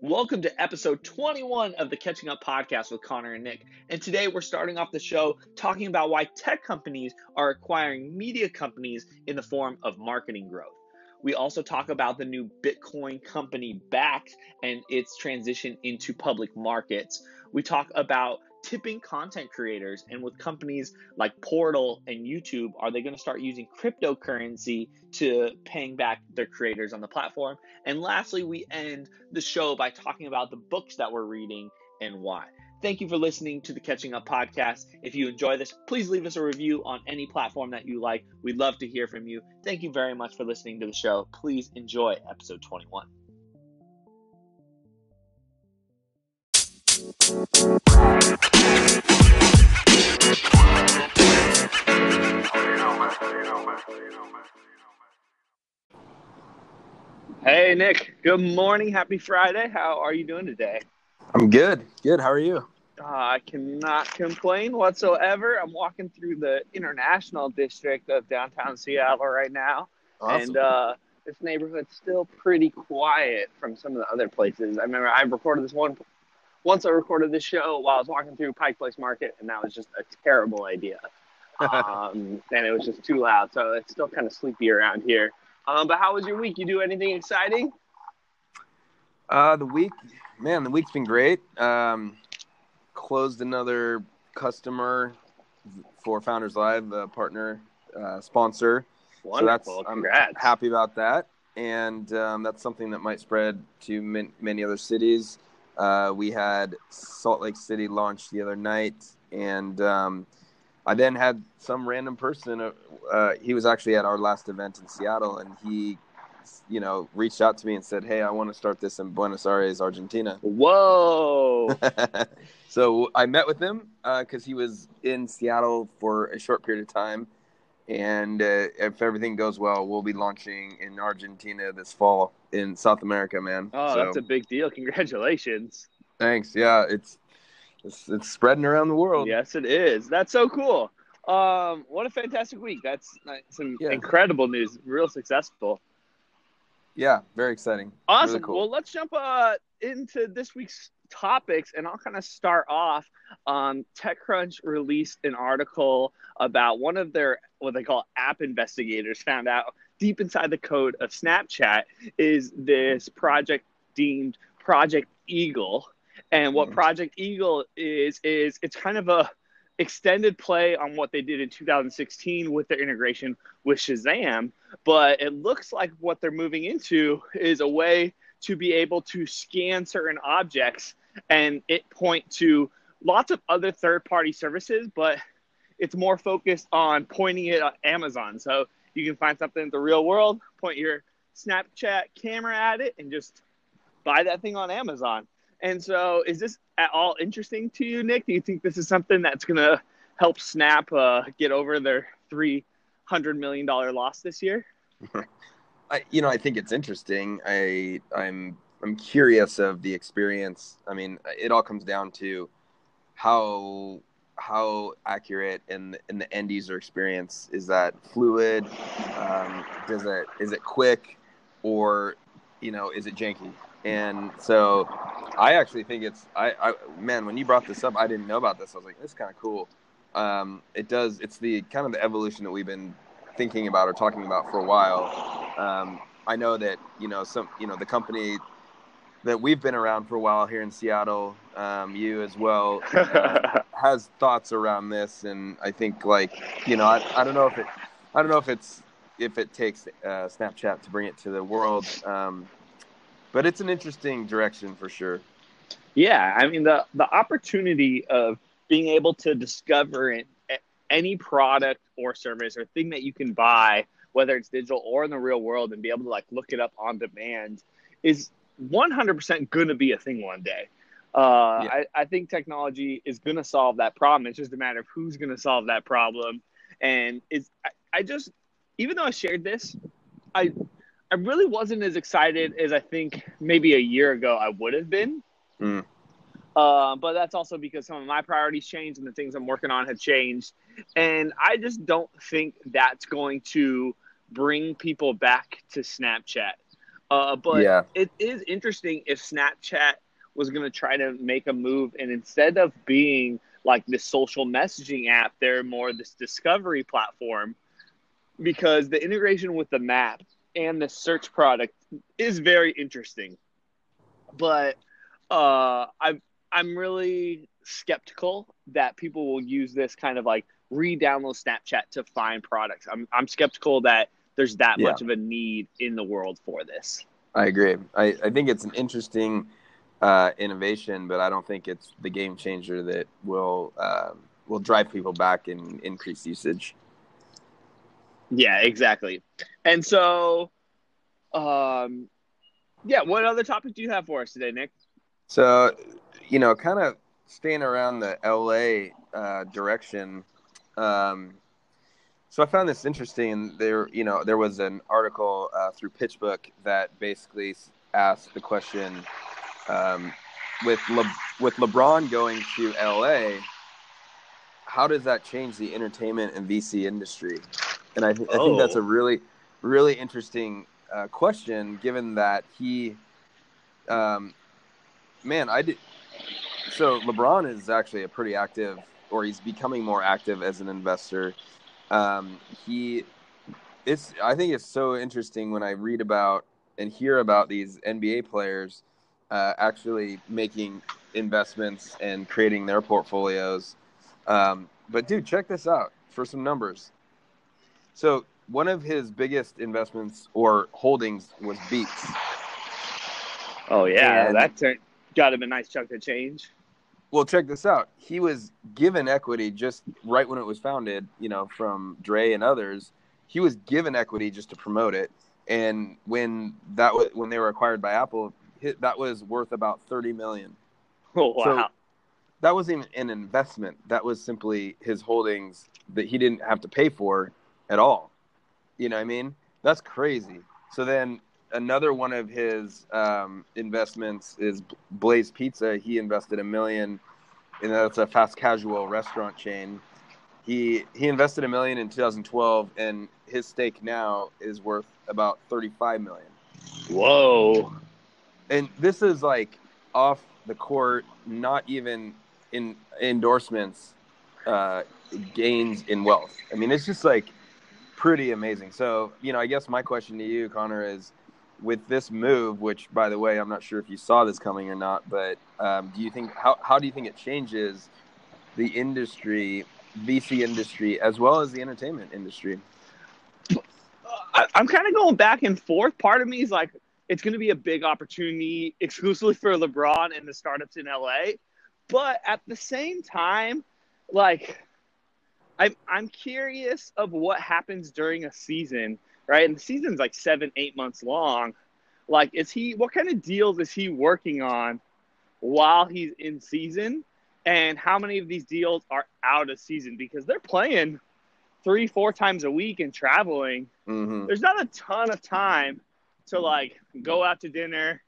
Welcome to episode 21 of the Catching Up podcast with Connor and Nick. And today we're starting off the show talking about why tech companies are acquiring media companies in the form of marketing growth. We also talk about the new Bitcoin company Bakkt and its transition into public markets. We talk about tipping content creators and with companies like Portal and YouTube, are they going to start using cryptocurrency to paying back their creators on the platform? And lastly, we end the show by talking about the books that we're reading and why. Thank you for listening to the Catching Up podcast. If you enjoy this, please leave us a review on any platform that you like. We'd love to hear from you. Thank you very much for listening to the show. Please enjoy episode 21. Hey, Nick. Good morning. Happy Friday. How are you doing today? I'm good. Good. How are you? Uh, I cannot complain whatsoever. I'm walking through the international district of downtown Seattle right now. Awesome. And uh, this neighborhood's still pretty quiet from some of the other places. I remember I recorded this one once I recorded this show while I was walking through Pike Place Market, and that was just a terrible idea. um, and it was just too loud, so it's still kind of sleepy around here. Um, but how was your week? You do anything exciting? Uh, the week, man, the week's been great. Um, closed another customer for Founders Live, the partner uh, sponsor. Wonderful. So. I'm happy about that. And um, that's something that might spread to min- many other cities. Uh, we had Salt Lake City launch the other night, and um, I then had some random person. Uh, uh, he was actually at our last event in Seattle, and he, you know, reached out to me and said, "Hey, I want to start this in Buenos Aires, Argentina." Whoa. so I met with him because uh, he was in Seattle for a short period of time, and uh, if everything goes well, we'll be launching in Argentina this fall in South America, man. Oh, so, that's a big deal. Congratulations. Thanks. Yeah, it's, it's it's spreading around the world. Yes, it is. That's so cool. Um, what a fantastic week. That's some yeah. incredible news. Real successful. Yeah, very exciting. Awesome. Really cool. Well, let's jump uh, into this week's topics, and I'll kind of start off. Um, TechCrunch released an article about one of their what they call app investigators found out deep inside the code of Snapchat is this project deemed Project Eagle. And what mm-hmm. Project Eagle is is it's kind of a extended play on what they did in 2016 with their integration with Shazam, but it looks like what they're moving into is a way to be able to scan certain objects and it point to lots of other third party services, but it's more focused on pointing it at Amazon. So you can find something in the real world, point your Snapchat camera at it, and just buy that thing on Amazon. And so, is this at all interesting to you, Nick? Do you think this is something that's going to help Snap uh, get over their three hundred million dollar loss this year? I, you know, I think it's interesting. I, I'm, I'm curious of the experience. I mean, it all comes down to how how accurate in in the end user experience is that fluid? Um, does it is it quick? Or you know is it janky? And so i actually think it's I, I man when you brought this up i didn't know about this. I was like this is kind of cool. Um, it does it's the kind of the evolution that we've been thinking about or talking about for a while um, i know that you know some you know the company that we've been around for a while here in Seattle, um, you as well, uh, has thoughts around this, and I think like you know I, I don't know if it I don't know if it's if it takes uh, Snapchat to bring it to the world, um, but it's an interesting direction for sure. Yeah, I mean the the opportunity of being able to discover it, any product or service or thing that you can buy, whether it's digital or in the real world, and be able to like look it up on demand is 100% going to be a thing one day. Uh, yeah. I, I think technology is going to solve that problem. It's just a matter of who's going to solve that problem. And it's, I, I, just, even though I shared this, I, I really wasn't as excited as I think maybe a year ago I would have been. Mm. Uh, but that's also because some of my priorities changed and the things I'm working on have changed. And I just don't think that's going to bring people back to Snapchat. Uh, but Yeah. it is interesting if Snapchat was going to try to make a move and instead of being like this social messaging app, they're more this discovery platform because the integration with the map and the search product is very interesting. But uh, I'm I'm really skeptical that people will use this kind of like re-download Snapchat to find products. I'm I'm skeptical that there's that Yeah. much of a need in the world for this. I agree. I, I think it's an interesting uh, innovation, but I don't think it's the game changer that will um, will drive people back and increase usage. Yeah, exactly. And so, um, yeah, what other topic do you have for us today, Nick? So, you know, kind of staying around the LA uh, direction. Um, so I found this interesting. There, you know, there was an article uh, through PitchBook that basically asked the question: um, with Le- with LeBron going to LA, how does that change the entertainment and VC industry? And I, th- I think that's Oh. a really, really interesting uh, question, given that he, um, man, I did. So LeBron is actually a pretty active, or he's becoming more active as an investor. Um, he, it's. I think it's so interesting when I read about and hear about these NBA players uh, actually making investments and creating their portfolios. Um, but dude, check this out for some numbers. So one of his biggest investments or holdings was Beats. Oh yeah, And- that turned, got him a nice chunk of change. Well, check this out. He was given equity just right when it was founded, you know, from Dre and others. He was given equity just to promote it, and when that was when they were acquired by Apple, hit, that was worth about thirty million. Oh wow. So- That wasn't even an investment. That was simply his holdings that he didn't have to pay for at all. You know what I mean? That's crazy. So then another one of his um, investments is Blaze Pizza. He invested a million, and that's a fast casual restaurant chain. He he invested a million in 2012, and his stake now is worth about 35 million Whoa. and this is like off the court, not even in endorsements, uh, gains in wealth. I mean, it's just like pretty amazing. So, you know, I guess my question to you, Connor, is with this move, which by the way, I'm not sure if you saw this coming or not, but um, do you think how how do you think it changes the industry, VC industry, as well as the entertainment industry? I, I'm kind of going back and forth. Part of me is like, it's going to be a big opportunity exclusively for LeBron and the startups in LA. But at the same time, like, I'm, I'm curious of what happens during a season, right? And the season's like seven, eight months long. Like, is he, what kind of deals is he working on while he's in season? And how many of these deals are out of season? Because they're playing three, four times a week and traveling Mm-hmm. there's not a ton of time to like go out to dinner,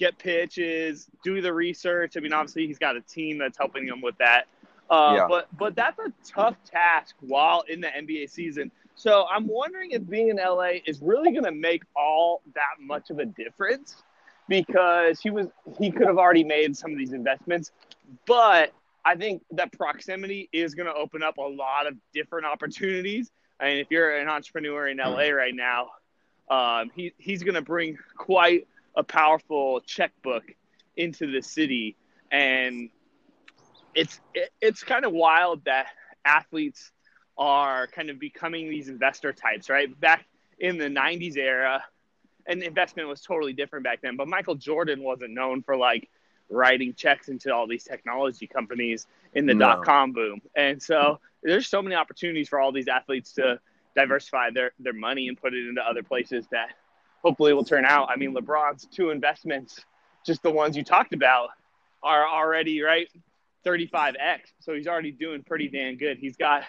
get pitches, do the research. I mean, obviously he's got a team that's helping him with that. Uh, Yeah. But but that's a tough task while in the NBA season. So I'm wondering if being in LA is really going to make all that much of a difference because he was he could have already made some of these investments, but I think that proximity is going to open up a lot of different opportunities. I mean, if you're an entrepreneur in LA right now, um, he, he's going to bring quite a powerful checkbook into the city. And it's, it, it's kind of wild that athletes are kind of becoming these investor types, right? Back in the 90s era, and investment was totally different back then, but Michael Jordan wasn't known for like writing checks into all these technology companies in the No. dot com boom. And so there's so many opportunities for all these athletes to diversify their, their money and put it into other places that hopefully will turn out. I mean, LeBron's two investments, just the ones you talked about, are already right 35x. So he's already doing pretty damn good. He's got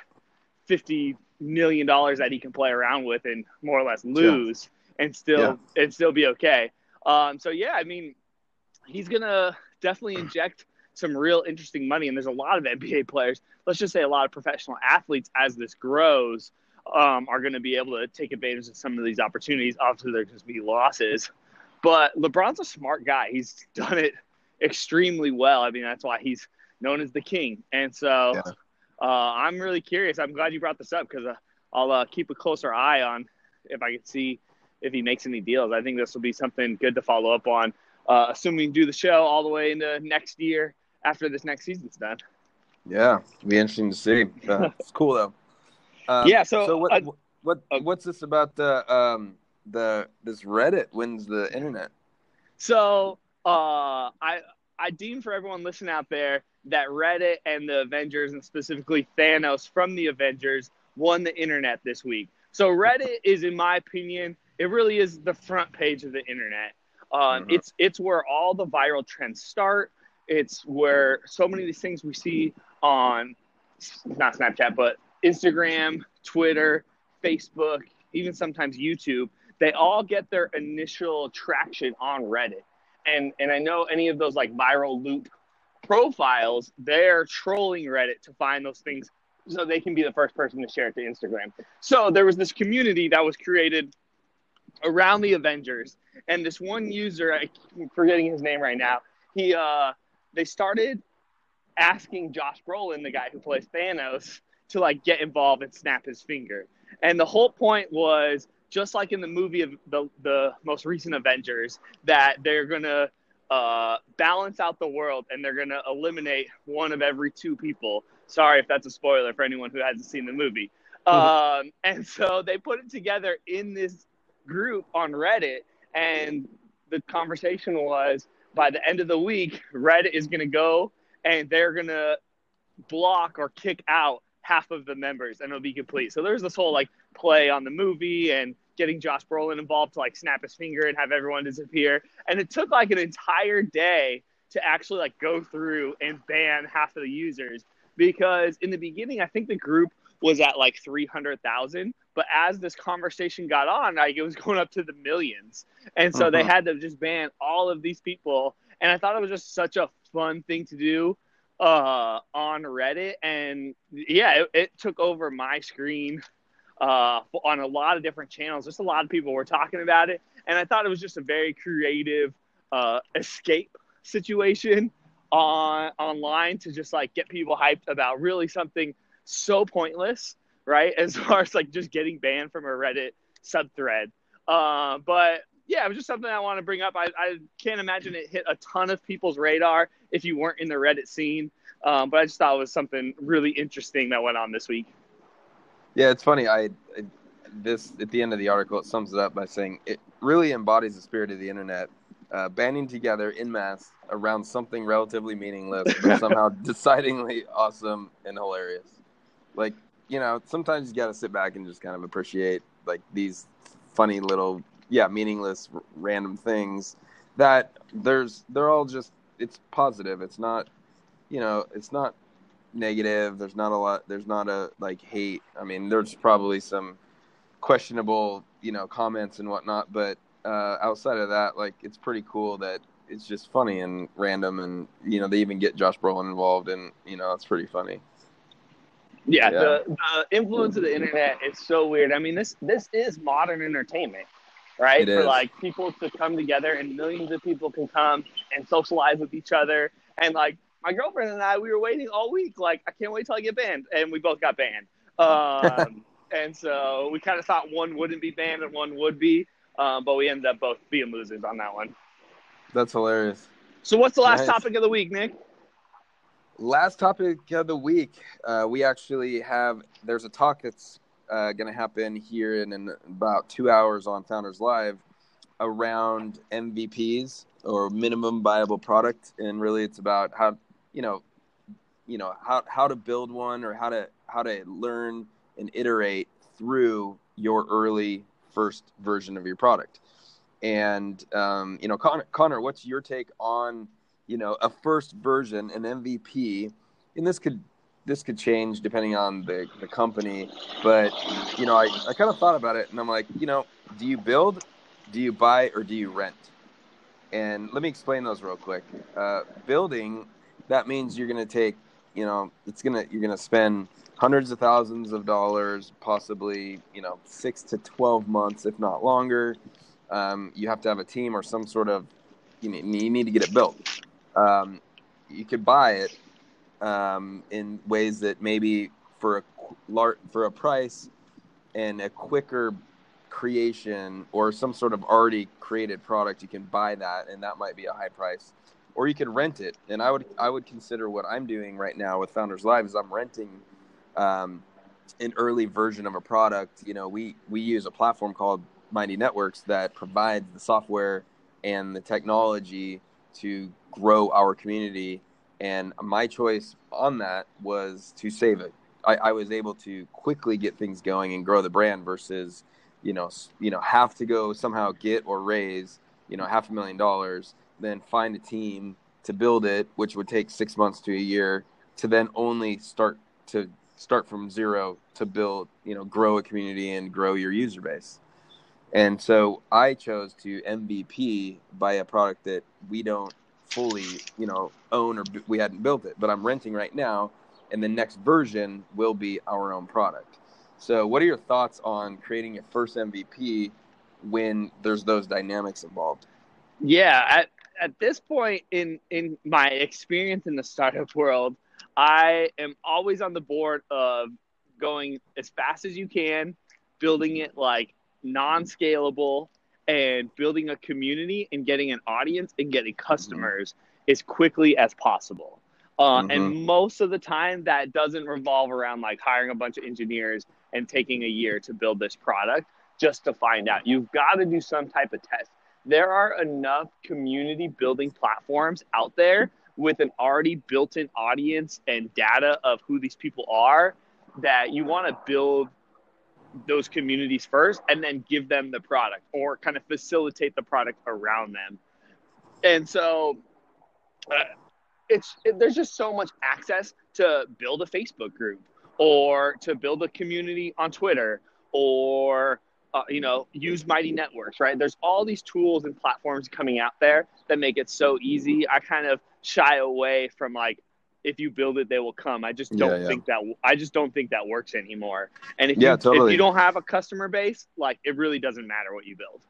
50 million dollars that he can play around with and more or less lose and still Yeah. and still be okay. Um, so yeah, I mean, he's gonna definitely inject some real interesting money. And there's a lot of NBA players, let's just say a lot of professional athletes, as this grows, um, are going to be able to take advantage of some of these opportunities. Obviously, there's going to be losses, But LeBron's a smart guy. He's done it extremely well. I mean, that's why he's known as the king. And so yeah. Uh, I'm really curious. I'm glad you brought this up because uh, I'll uh, keep a closer eye on if I can see if he makes any deals. I think this will be something good to follow up on, uh, assuming do the show all the way into next year after this next season's done. Yeah, it'll be interesting to see. Uh, it's cool though. Um, yeah. So, so what, what what's this about the um the this Reddit wins the internet? So uh, I I deem for everyone listening out there that Reddit and the Avengers and specifically Thanos from the Avengers won the internet this week. So Reddit is, in my opinion, it really is the front page of the internet. Um, mm-hmm. It's it's where all the viral trends start. It's where so many of these things we see on not Snapchat, but Instagram, Twitter, Facebook, even sometimes YouTube. They all get their initial traction on Reddit. And and I know any of those like viral loop profiles, they're trolling Reddit to find those things so they can be the first person to share it to Instagram. So there was this community that was created around the Avengers, and this one user, I'm forgetting his name right now, he uh they started asking Josh Brolin, the guy who plays Thanos, to like get involved and snap his finger. And the whole point was just like in the movie of the the most recent Avengers, that they're gonna uh, balance out the world and they're gonna eliminate one of every two people. Sorry if that's a spoiler for anyone who hasn't seen the movie. Mm-hmm. Um, and so they put it together in this group on Reddit, and the conversation was by the end of the week, Reddit is gonna go and they're gonna block or kick out half of the members and it'll be complete. So there's this whole like play on the movie and getting Josh Brolin involved to like snap his finger and have everyone disappear. And it took like an entire day to actually like go through and ban half of the users. Because in the beginning I think the group was at like 300,000 but as this conversation got on like it was going up to the millions. And so uh-huh. they had to just ban all of these people. And I thought it was just such a fun thing to do uh, on Reddit, and yeah, it, it took over my screen uh, on a lot of different channels. Just a lot of people were talking about it, and I thought it was just a very creative uh, escape situation on online to just like get people hyped about really something so pointless, right? As far as like just getting banned from a Reddit subthread. Uh, but yeah, it was just something I want to bring up. I, I can't imagine it hit a ton of people's radar if you weren't in the Reddit scene. Um, but I just thought it was something really interesting that went on this week. Yeah, it's funny. I, I this at the end of the article it sums it up by saying it really embodies the spirit of the internet, uh, banding together in mass around something relatively meaningless but somehow decidingly awesome and hilarious. Like you know, sometimes you got to sit back and just kind of appreciate like these funny little yeah meaningless r- random things that there's they're all just it's positive it's not you know it's not negative there's not a lot there's not a like hate i mean there's probably some questionable you know comments and whatnot but uh, outside of that like it's pretty cool that it's just funny and random and you know they even get josh brolin involved and you know it's pretty funny yeah, yeah. The, the influence of the internet is so weird i mean this this is modern entertainment right? It For is. like people to come together and millions of people can come and socialize with each other. And like my girlfriend and I, we were waiting all week. Like, I can't wait till I get banned. And we both got banned. Um, and so we kind of thought one wouldn't be banned and one would be. Um, but we ended up both being losers on that one. That's hilarious. So, what's the last nice. topic of the week, Nick? Last topic of the week, uh, we actually have. There's a talk that's uh, going to happen here in, in, about two hours on Founders Live around MVPs or minimum viable product, and really it's about how you know, you know how how to build one or how to how to learn and iterate through your early first version of your product. And um, you know, Connor, Connor, what's your take on you know a first version, an MVP? And this could this could change depending on the, the company. But, you know, I, I kind of thought about it and I'm like, you know, do you build, do you buy, or do you rent? And let me explain those real quick. Uh, building, that means you're going to take, you know, it's going to, you're going to spend hundreds of thousands of dollars, possibly, you know, six to 12 months, if not longer. um, you have to have a team or some sort of you, need, you need to get it built. Um, you could buy it um, in ways that maybe for a for a price and a quicker creation or some sort of already created product, you can buy that, and that might be a high price. Or you could rent it, and I would I would consider what I'm doing right now with Founders Live is I'm renting um, an early version of a product. You know, we we use a platform called Mighty Networks that provides the software and the technology to grow our community. And my choice on that was to save it. I, I was able to quickly get things going and grow the brand versus you know, you know, have to go somehow get or raise, you know, half a million dollars, then find a team to build it, which would take six months to a year, to then only start to start from zero to build, you know, grow a community and grow your user base. And so I chose to MVP buy a product that we don't fully, you know, own or we hadn't built it, but I'm renting right now, and the next version will be our own product. So, what are your thoughts on creating your first MVP when there's those dynamics involved? Yeah, at this point in in my experience in the startup world, I am always on the board of going as fast as you can, building it like non-scalable and building a community and getting an audience and getting customers mm-hmm. as quickly as possible. Uh, mm-hmm. And most of the time, that doesn't revolve around like hiring a bunch of engineers and taking a year to build this product just to find out. You've got to do some type of test. There are enough community building platforms out there with an already built in audience and data of who these people are that you want to build those communities first and then give them the product or kind of facilitate the product around them. And so, uh, it's it, there's just so much access to build a Facebook group or to build a community on Twitter or uh, you know use Mighty Networks, right? There's all these tools and platforms coming out there that make it so easy. I kind of shy away from like if you build it, they will come. I just don't yeah, yeah. think that I just don't think that works anymore. And if yeah, you totally. if you don't have a customer base, like it really doesn't matter what you build.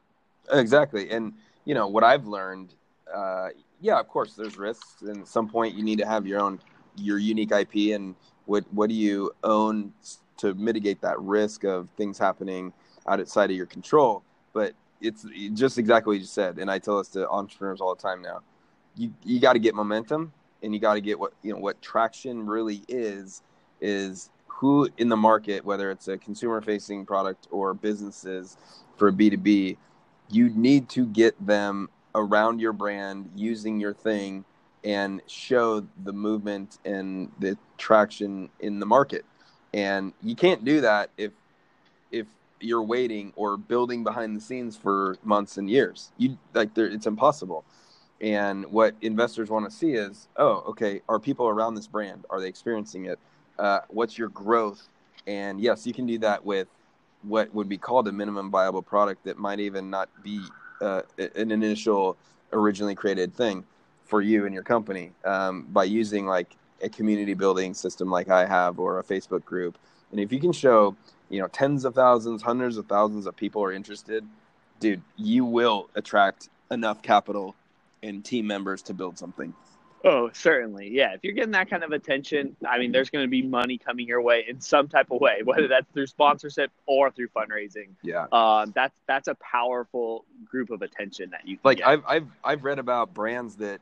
Exactly, and you know what I've learned. Uh, yeah, of course, there's risks, and at some point you need to have your own your unique IP, and what what do you own to mitigate that risk of things happening outside of your control? But it's just exactly what you said, and I tell this to entrepreneurs all the time now. You you got to get momentum, and you got to get what you know what traction really is is who in the market, whether it's a consumer facing product or businesses for B2B, you need to get them around your brand using your thing and show the movement and the traction in the market and you can't do that if if you're waiting or building behind the scenes for months and years. You like there it's impossible. And what investors want to see is oh okay are people around this brand? Are they experiencing it? Uh, what's your growth? And yes you can do that with what would be called a minimum viable product that might even not be uh, an initial originally created thing for you and your company um, by using like a community building system like I have or a Facebook group. And if you can show, you know, tens of thousands, hundreds of thousands of people are interested, dude, you will attract enough capital and team members to build something. Oh, certainly. Yeah. If you're getting that kind of attention, I mean, there's going to be money coming your way in some type of way, whether that's through sponsorship or through fundraising. Yeah. Um, that's, that's a powerful group of attention that you like. Get. I've, I've, I've read about brands that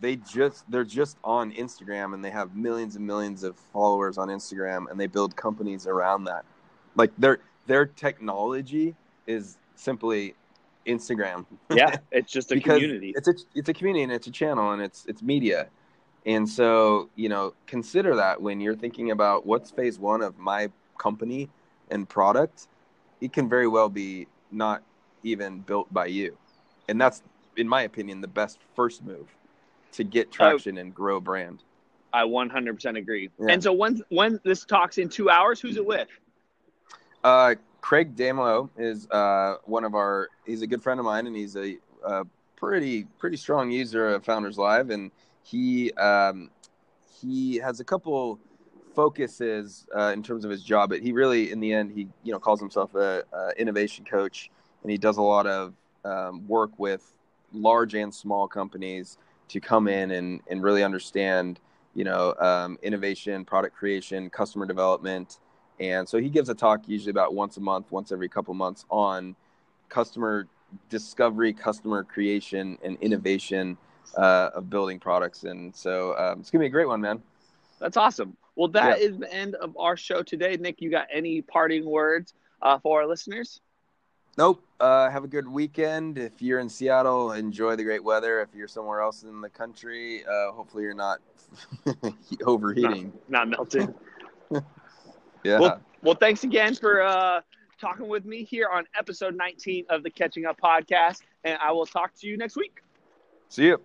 they just, they're just on Instagram and they have millions and millions of followers on Instagram and they build companies around that. Like their, their technology is simply Instagram. yeah, it's just a community. It's a it's a community and it's a channel and it's it's media. And so, you know, consider that when you're thinking about what's phase 1 of my company and product, it can very well be not even built by you. And that's in my opinion the best first move to get traction uh, and grow brand. I 100% agree. Yeah. And so when when this talks in 2 hours, who's it with? Uh Craig Damelo is uh, one of our. He's a good friend of mine, and he's a, a pretty pretty strong user of Founders Live, and he um, he has a couple focuses uh, in terms of his job, but he really, in the end, he you know calls himself a, a innovation coach, and he does a lot of um, work with large and small companies to come in and, and really understand, you know, um, innovation, product creation, customer development. And so he gives a talk usually about once a month, once every couple months on customer discovery, customer creation, and innovation uh, of building products. And so um, it's gonna be a great one, man. That's awesome. Well, that yeah. is the end of our show today. Nick, you got any parting words uh, for our listeners? Nope. Uh, have a good weekend. If you're in Seattle, enjoy the great weather. If you're somewhere else in the country, uh, hopefully you're not overheating, not, not melting. yeah. Well, well, thanks again for uh, talking with me here on episode 19 of the Catching Up podcast, and I will talk to you next week. See you.